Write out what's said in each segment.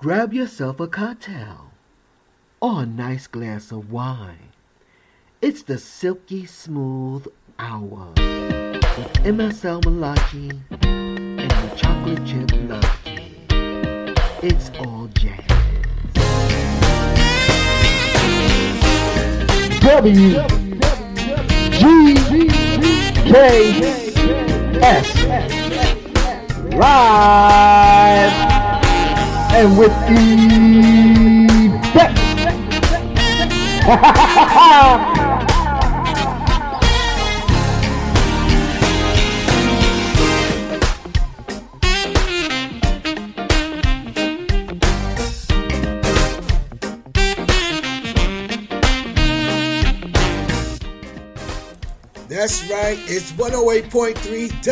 grab yourself a cocktail or a nice glass of wine. It's the silky smooth hour with MSL Malachi and the chocolate chip King. It's all jazz. W G K S live and with the That's right, it's 108.3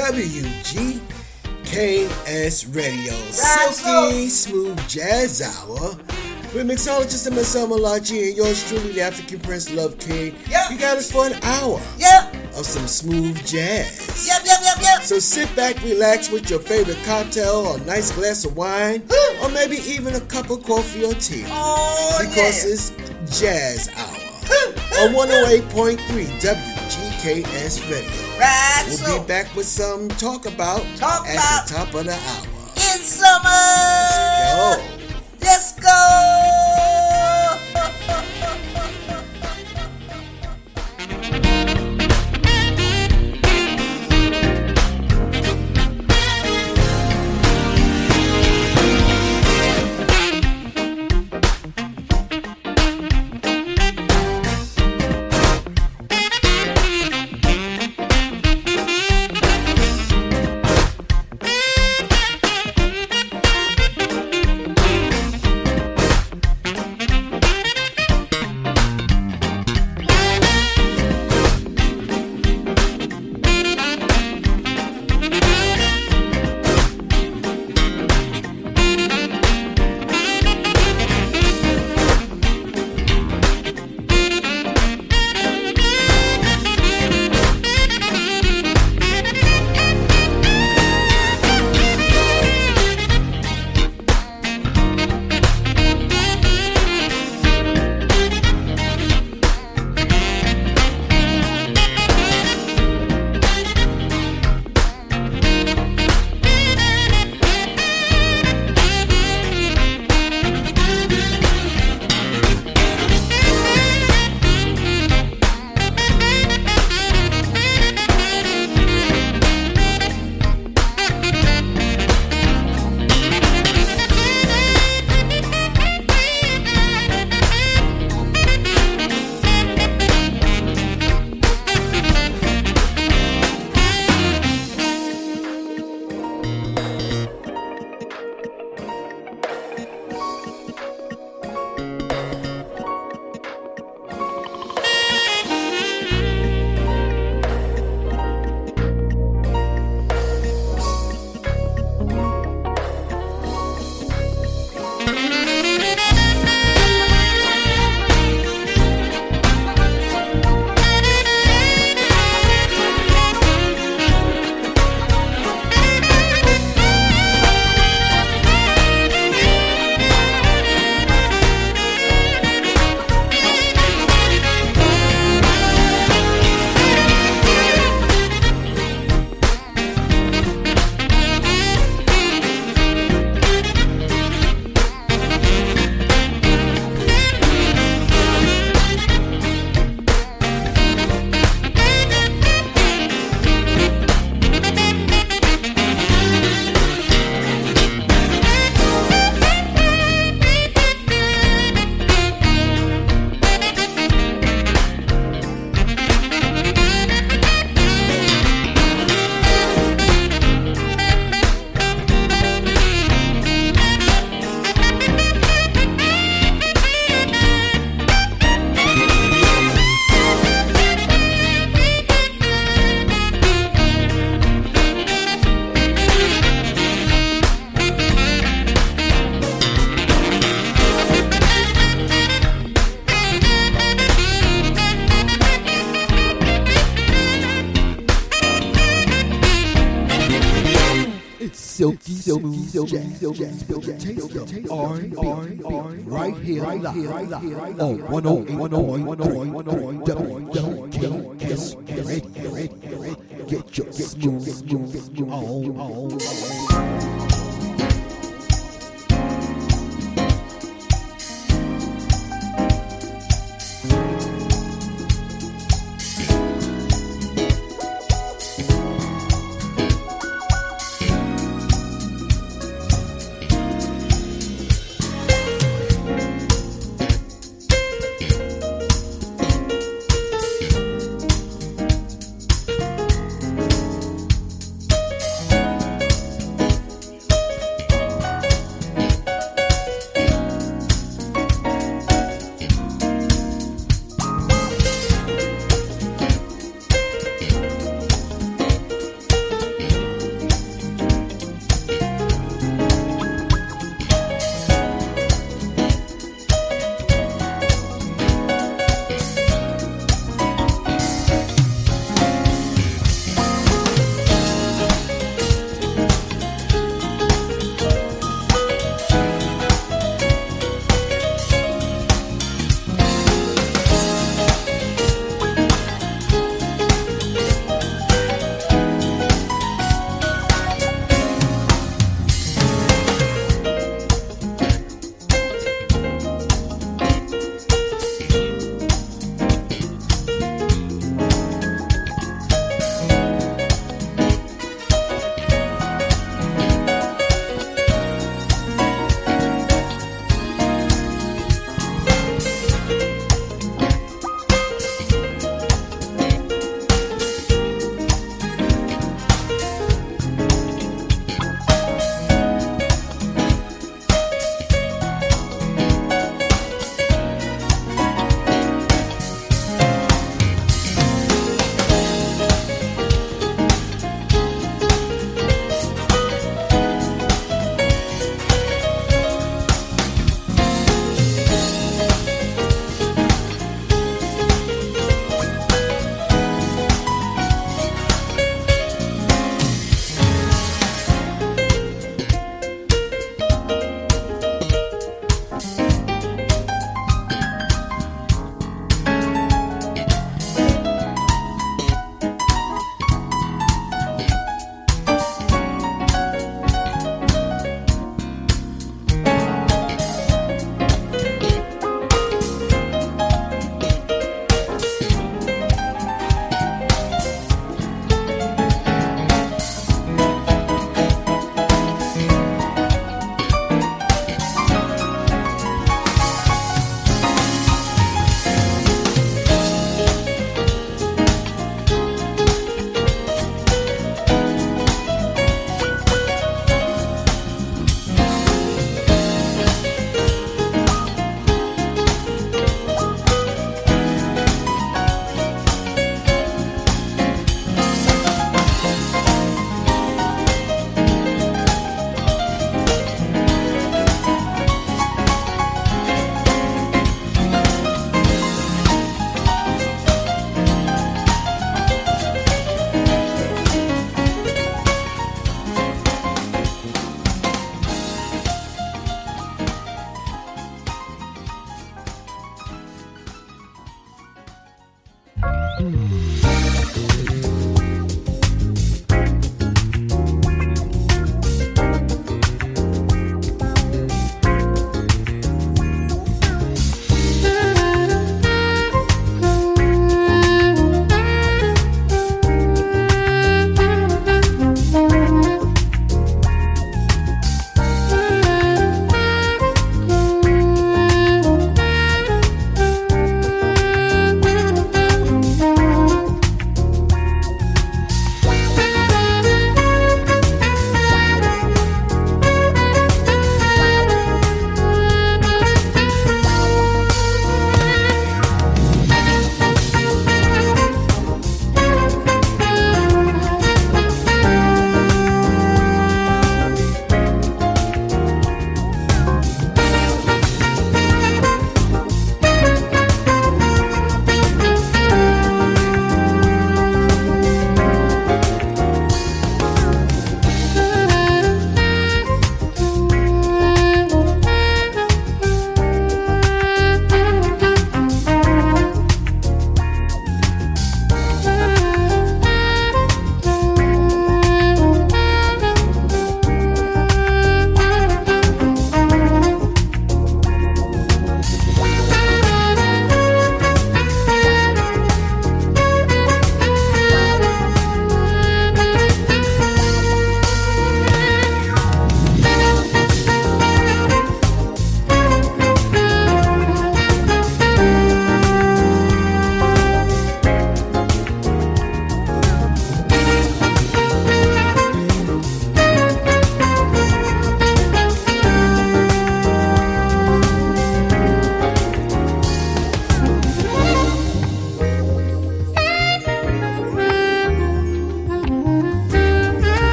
WGKS Radio. Silky Smooth Jazz Hour. With mixologist and Miss Malachi and yours truly, the African Prince Love King. Yep. You got us for an hour Yep, of some smooth jazz. yep, yep, yep, yep. So sit back, relax with your favorite cocktail or a nice glass of wine, or maybe even a cup of coffee or tea. Oh, because yeah. it's Jazz Hour on 108.3 WGKS Radio. Right, We'll so be back with some talk about Talk at about. the top of the hour. it's summer. Let's go. Let's go.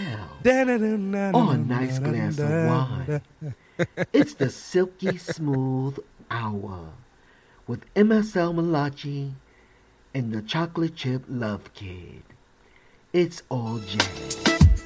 Cocktail or oh, a nice glass of wine. It's the silky smooth hour with MSL Malachi and the chocolate chip love kid. It's all jazz.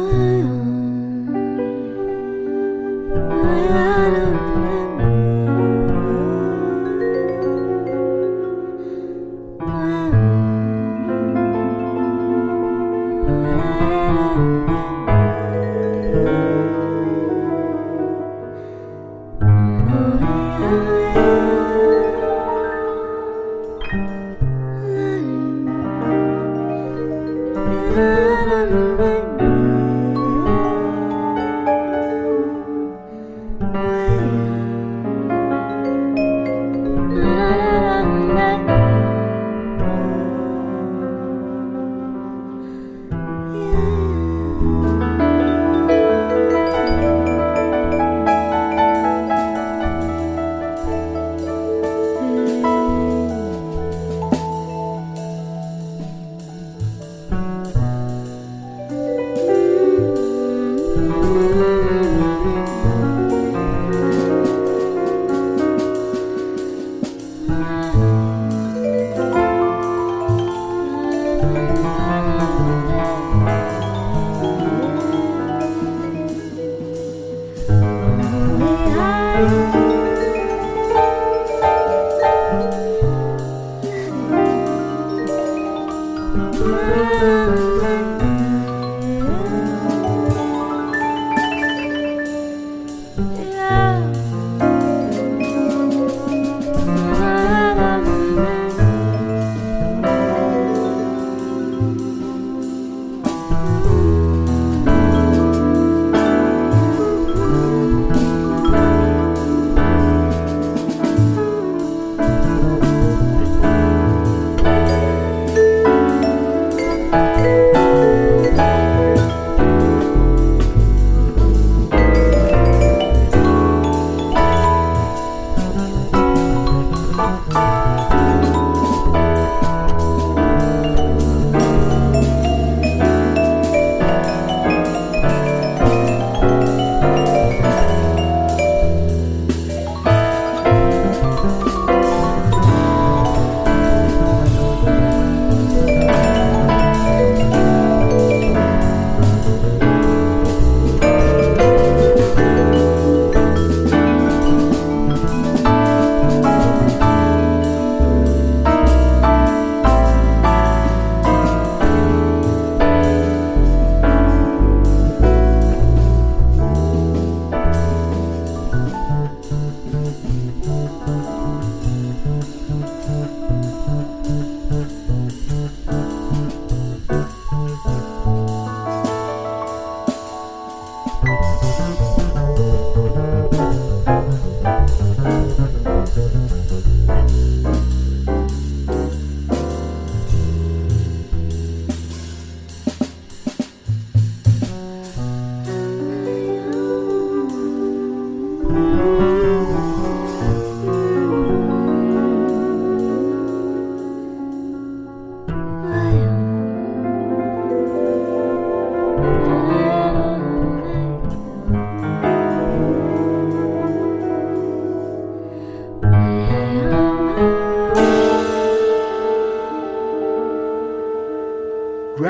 one.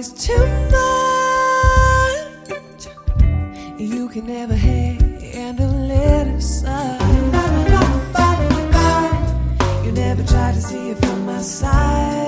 It's too much. you can never handle it aside. You never try to see it from my side.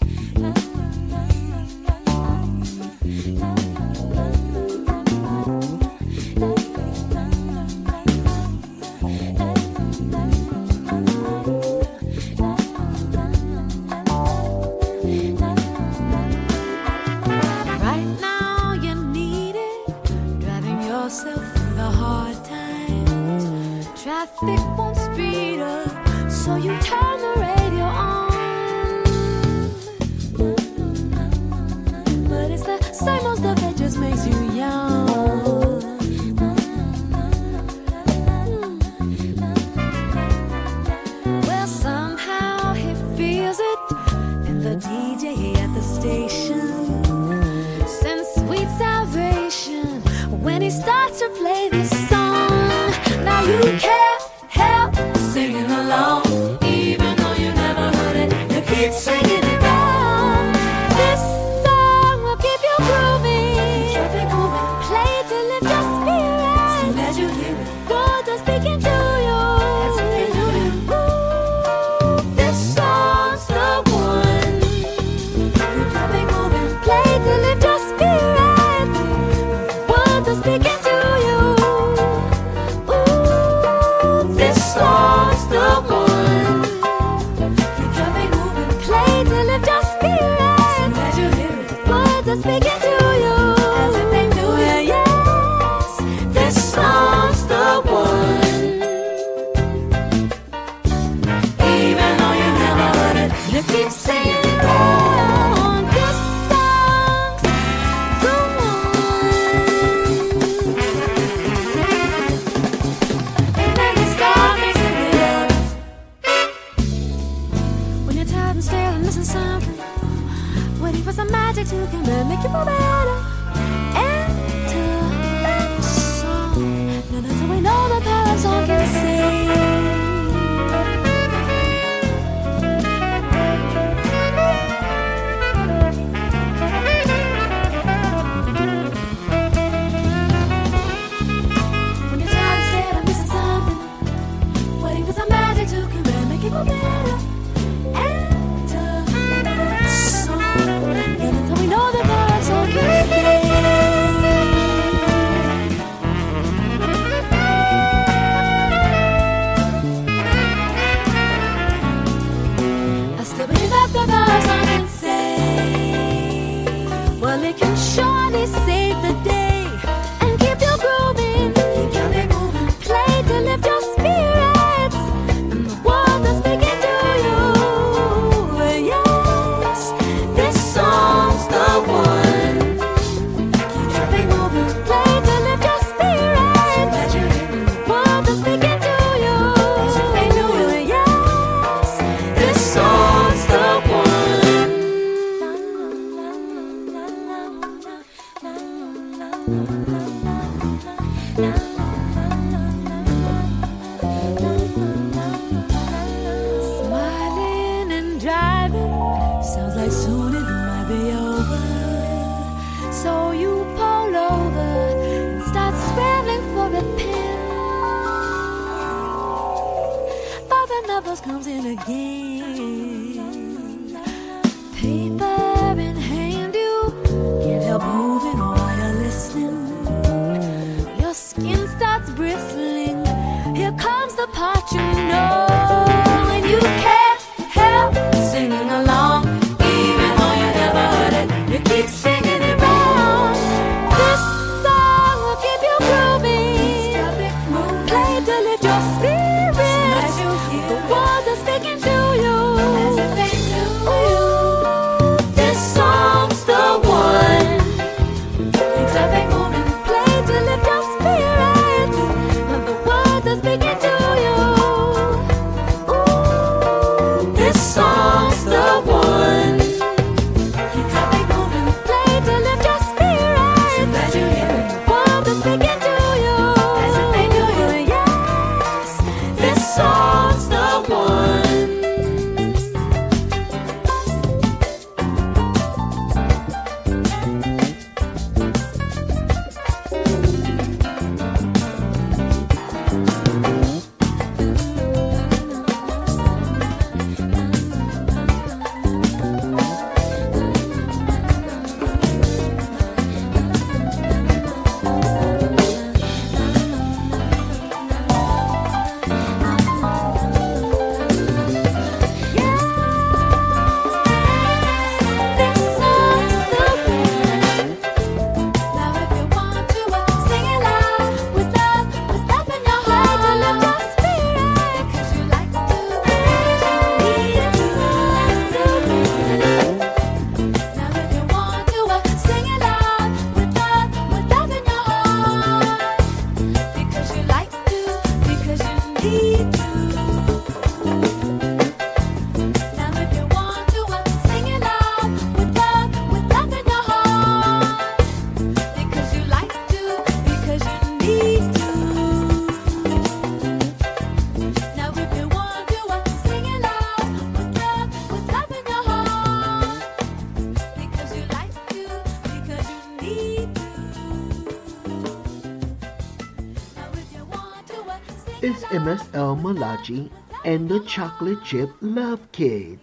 And the Chocolate Chip Love Kid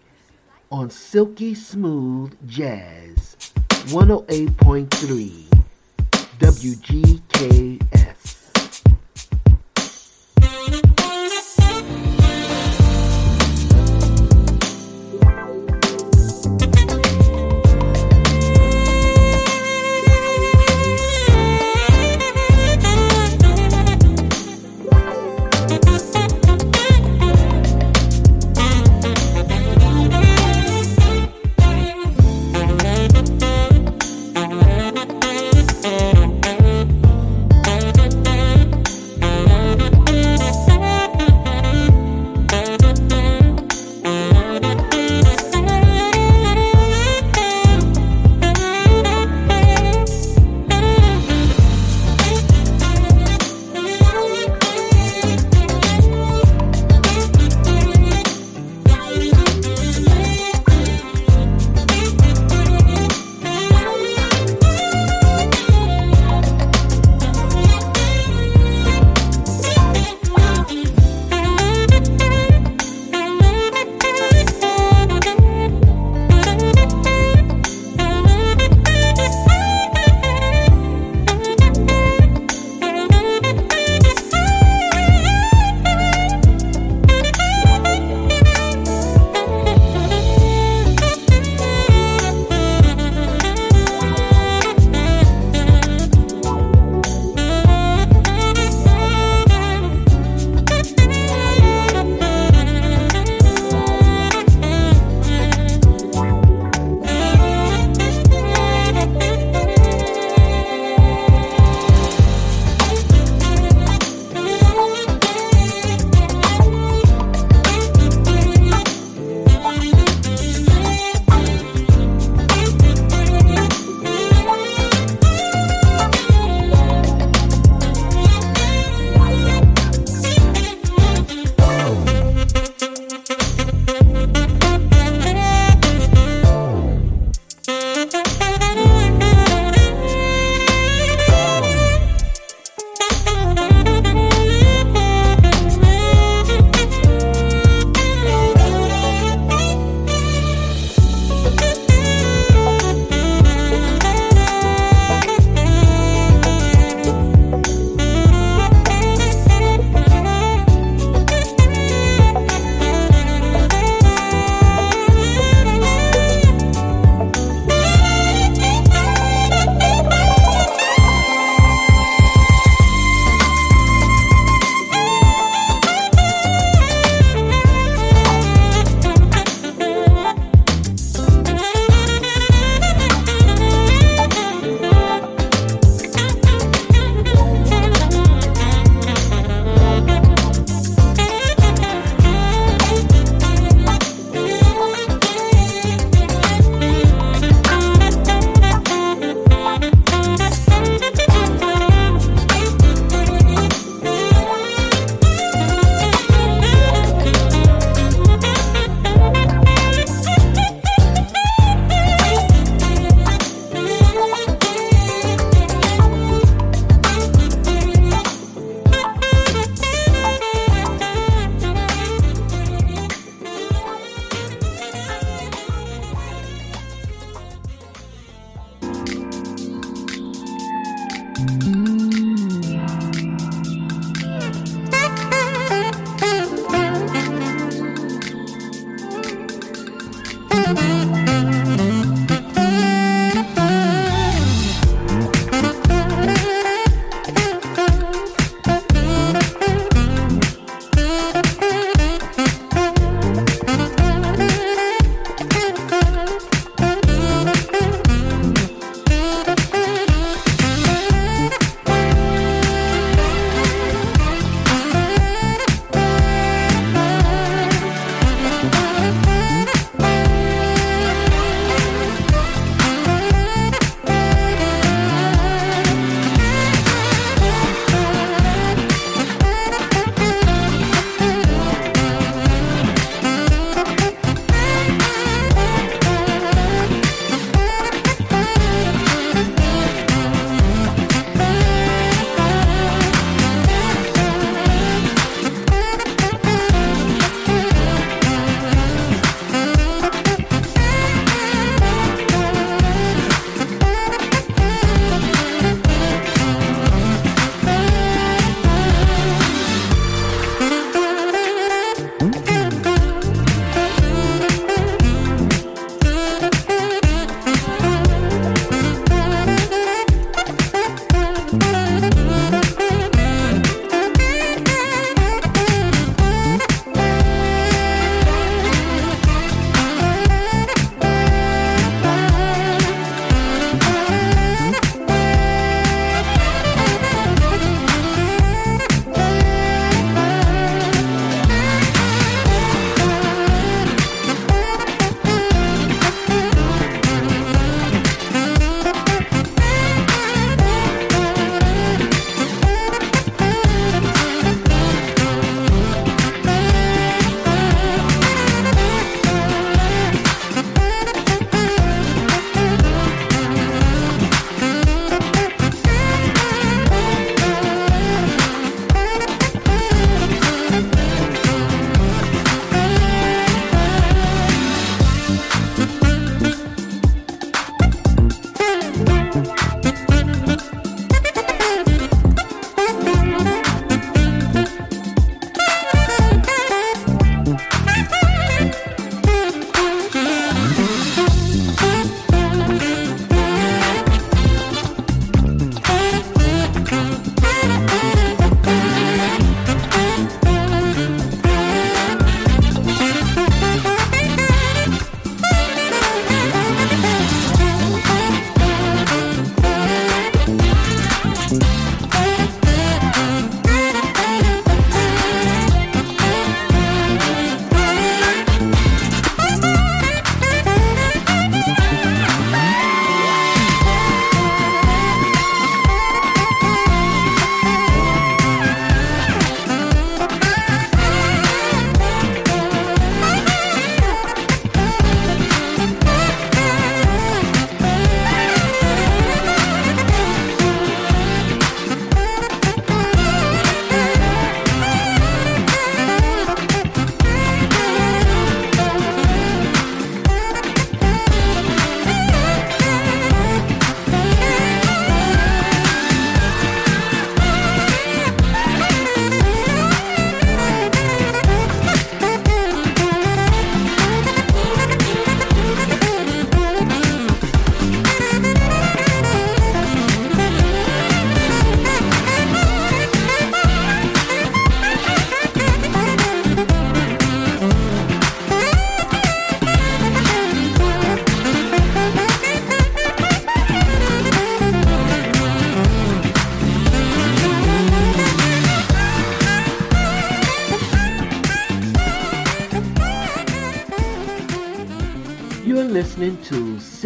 on Silky Smooth Jazz 108.3 WGKS.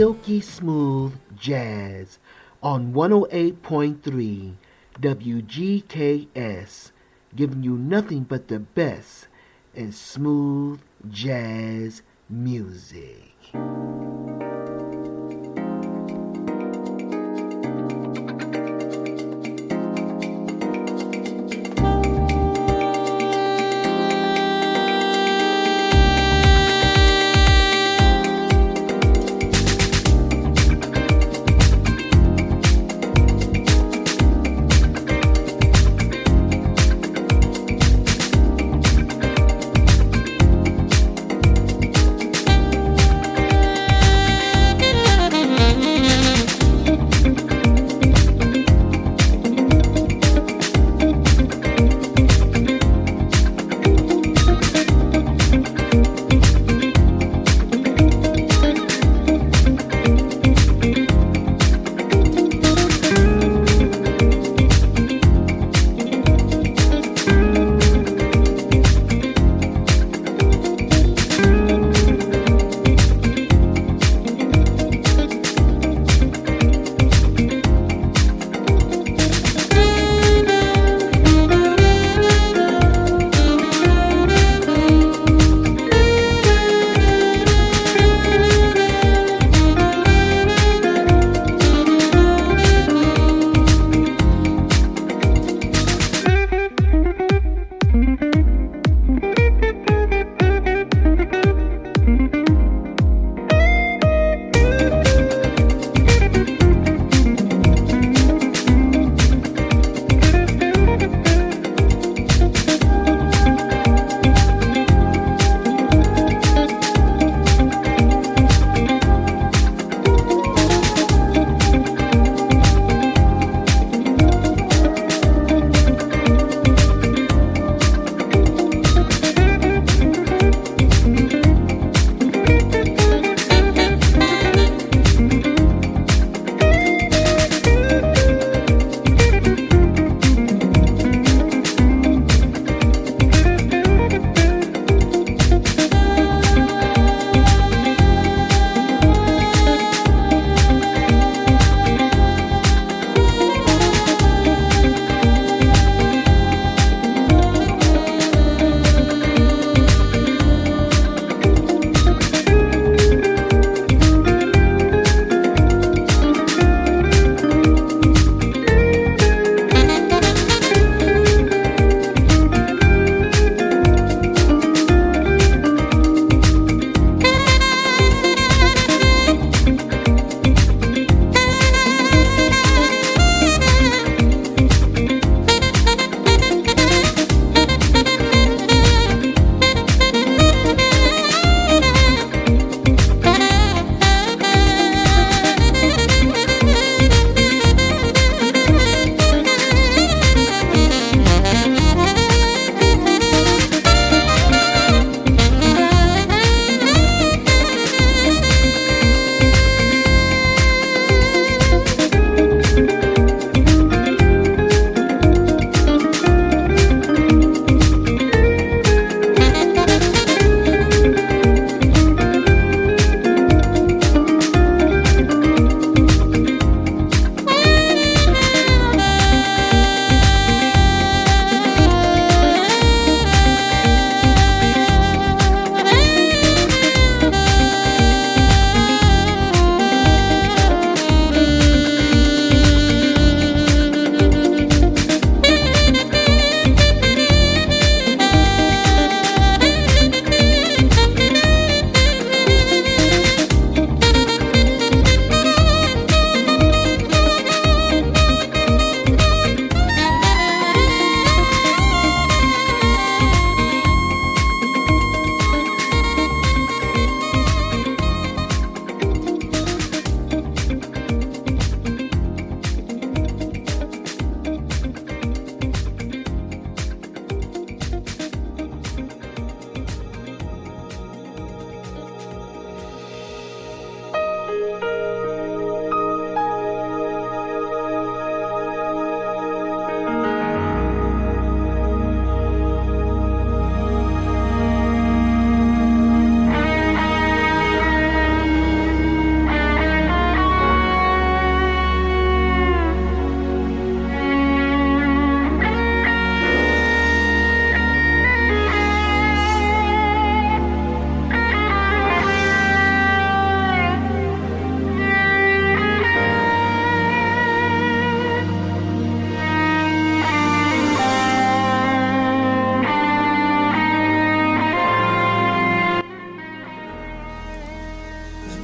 Silky Smooth Jazz on 108.3 WGKS, giving you nothing but the best in smooth jazz music.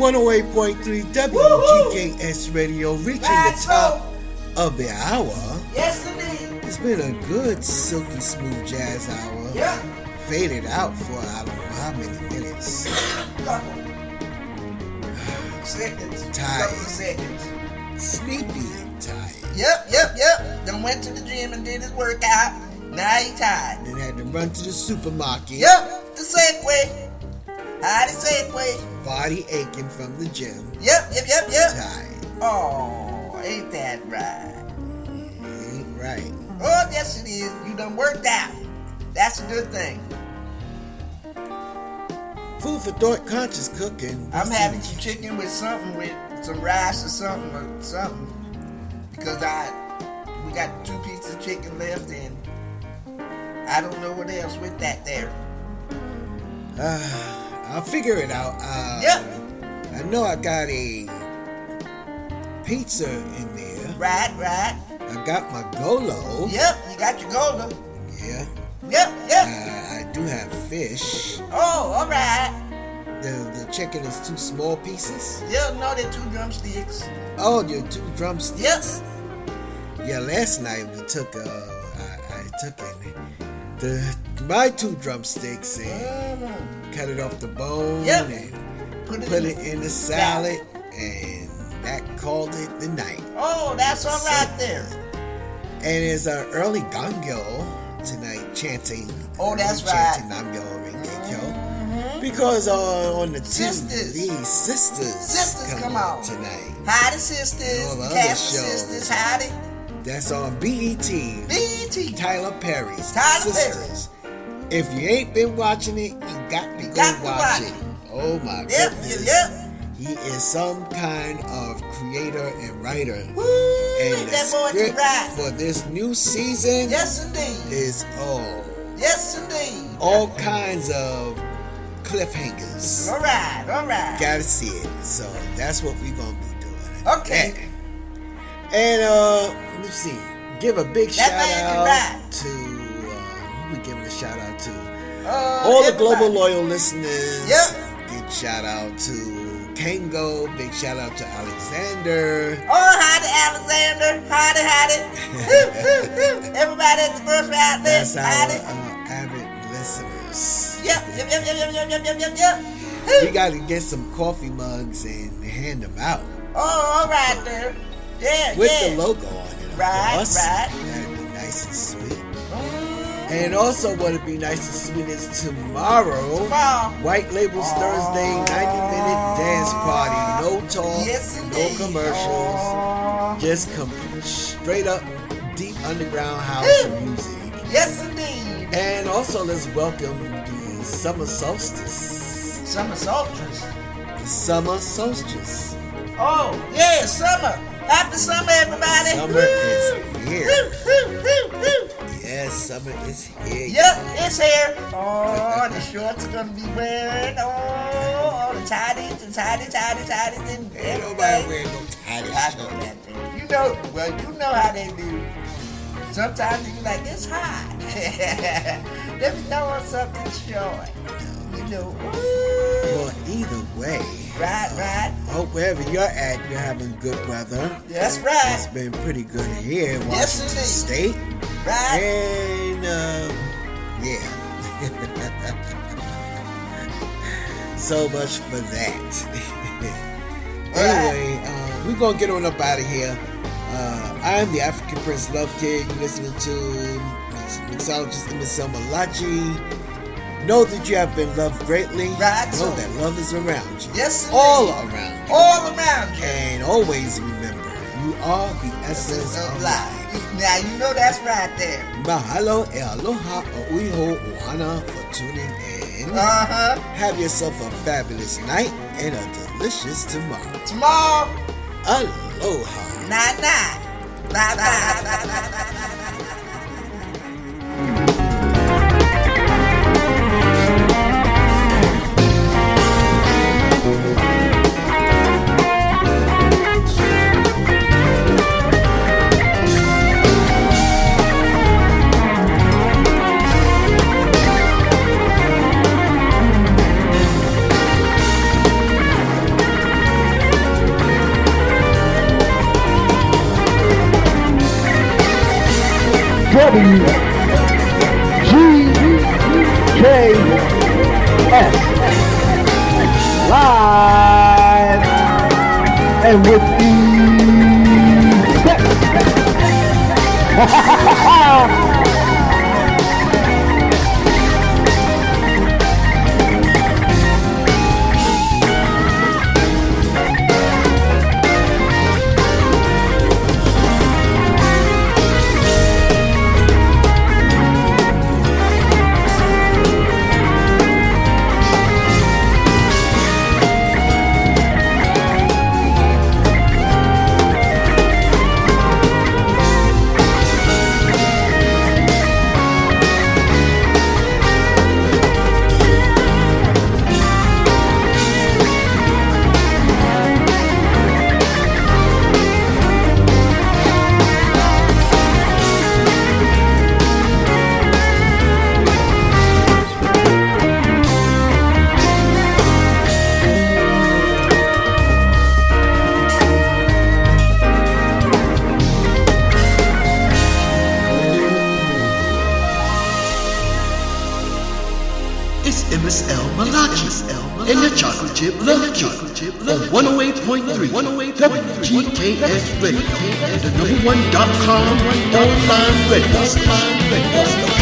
108.3 WGKS Radio, reaching the top of the hour. Yes, indeed. It's been a good, silky, smooth jazz hour. Yeah. Faded out for I don't know how many minutes. Couple seconds. Tired. Couple seconds. Sleepy and tired. Yep, yep, yep. Then went to the gym and did his workout. Now he tired. Then had to run to the supermarket. Yep, the Segway. Howdy Segway. Body aching from the gym. Yep, yep, yep, yep. Tired. Oh, ain't that right? Ain't right. Oh, yes it is. You done worked out. That's a good thing. Food for thought, conscious cooking. I'm having some chicken with something with some rice or something or something because I we got two pieces of chicken left and I don't know what else with that there. Uh, I'll figure it out. Uh, Yep, I know I got a pizza in there. right, right. I got my Golo. Yep, you got your golo. Yeah. Yep, Uh, yep. I do have fish. Oh, all right. The the chicken is two small pieces. Yeah, no, they're two drumsticks. Oh, your two drumsticks. Yes. Yeah, last night we took uh, I, I took in the my two drumsticks and cut it off the bone Yep. and Put it, put in. it in the salad, and that called it the night. Oh, that's all right there. And it's an early gongyo tonight, chanting. Oh, that's right. chanting Namyo Rengekyo. Because uh, on the Sisters. TV, sisters, Sisters come out tonight. Howdy, sisters. All the other Castle shows. sisters. Howdy. That's on BET. BT. Tyler Perry's Tyler Sisters. If you ain't been watching it, you got to go Got to watch watch it. it. Oh my Yep, yep, goodness. yep. He is some kind of creator and writer. Woo, And the that boy can script ride. for this new season Yes, indeed. is oh Yes, indeed. all kinds of cliffhangers. All right, all right. Gotta see it. So that's what we're gonna be doing. Okay. Yeah. And uh let's see. Give a big That shout out to uh, we giving a shout out to? Uh, All the global loyal listeners. Yep. Big shout out to Kango. Big shout out to Alexander. Oh, howdy, Alexander. Howdy, howdy. Woo, woo, woo. Everybody at the grocery outlet. That's our uh, avid listeners. Yep, yep, yep, yep, yep, yep, yep, yep, yep. We got to get some coffee mugs and hand them out Oh, all right there. Yeah, with yeah. the logo on it. Right, course. right. That'd be nice and sweet. Mm, And also, what would be nice and sweet is tomorrow, Tomorrow. White Labels Thursday 90 minute dance party. No talk, Yes, no commercials, Oh, just com- straight up deep underground house music. yes, indeed. And also, let's welcome the summer solstice. Summer solstice. The summer solstice. Oh, yeah, summer. Happy summer, everybody. Summer Woo. is here. Woo, woo. Yes, summer is here. Yep, it's here. Oh, the shorts are gonna be wearing. Oh, all the tidies and tidy, tidy, tidies and Ain't nobody wearing no tidy I know that thing. You know, well, you know how they do. Sometimes you be like, it's hot. Let me throw on something short. You know, ooh. Well, either way, right, right. hope wherever you're at, you're having good weather. That's right. It's been pretty good here in Yes, Washington indeed. State. right. And, um, yeah. so much for that. anyway, uh, we're going to get on up out of here. Uh, I'm the African Prince Love Kid. You're listening to mixologist Emerson Malachi. Know that you have been loved greatly. Right, Know so- that love is around you. Yes. All around you. All around you. And always remember, you are the essence of of life. life. Now you know that's right there. Mahalo e aloha uiho ohana for tuning in. Uh huh. Have yourself a fabulous night and a delicious tomorrow. Tomorrow, Aloha. nine nine. Bye bye. bye, bye, bye, bye, bye. WGKS. Live and with the steps. WGKS Radio, the number one dot com online radio station.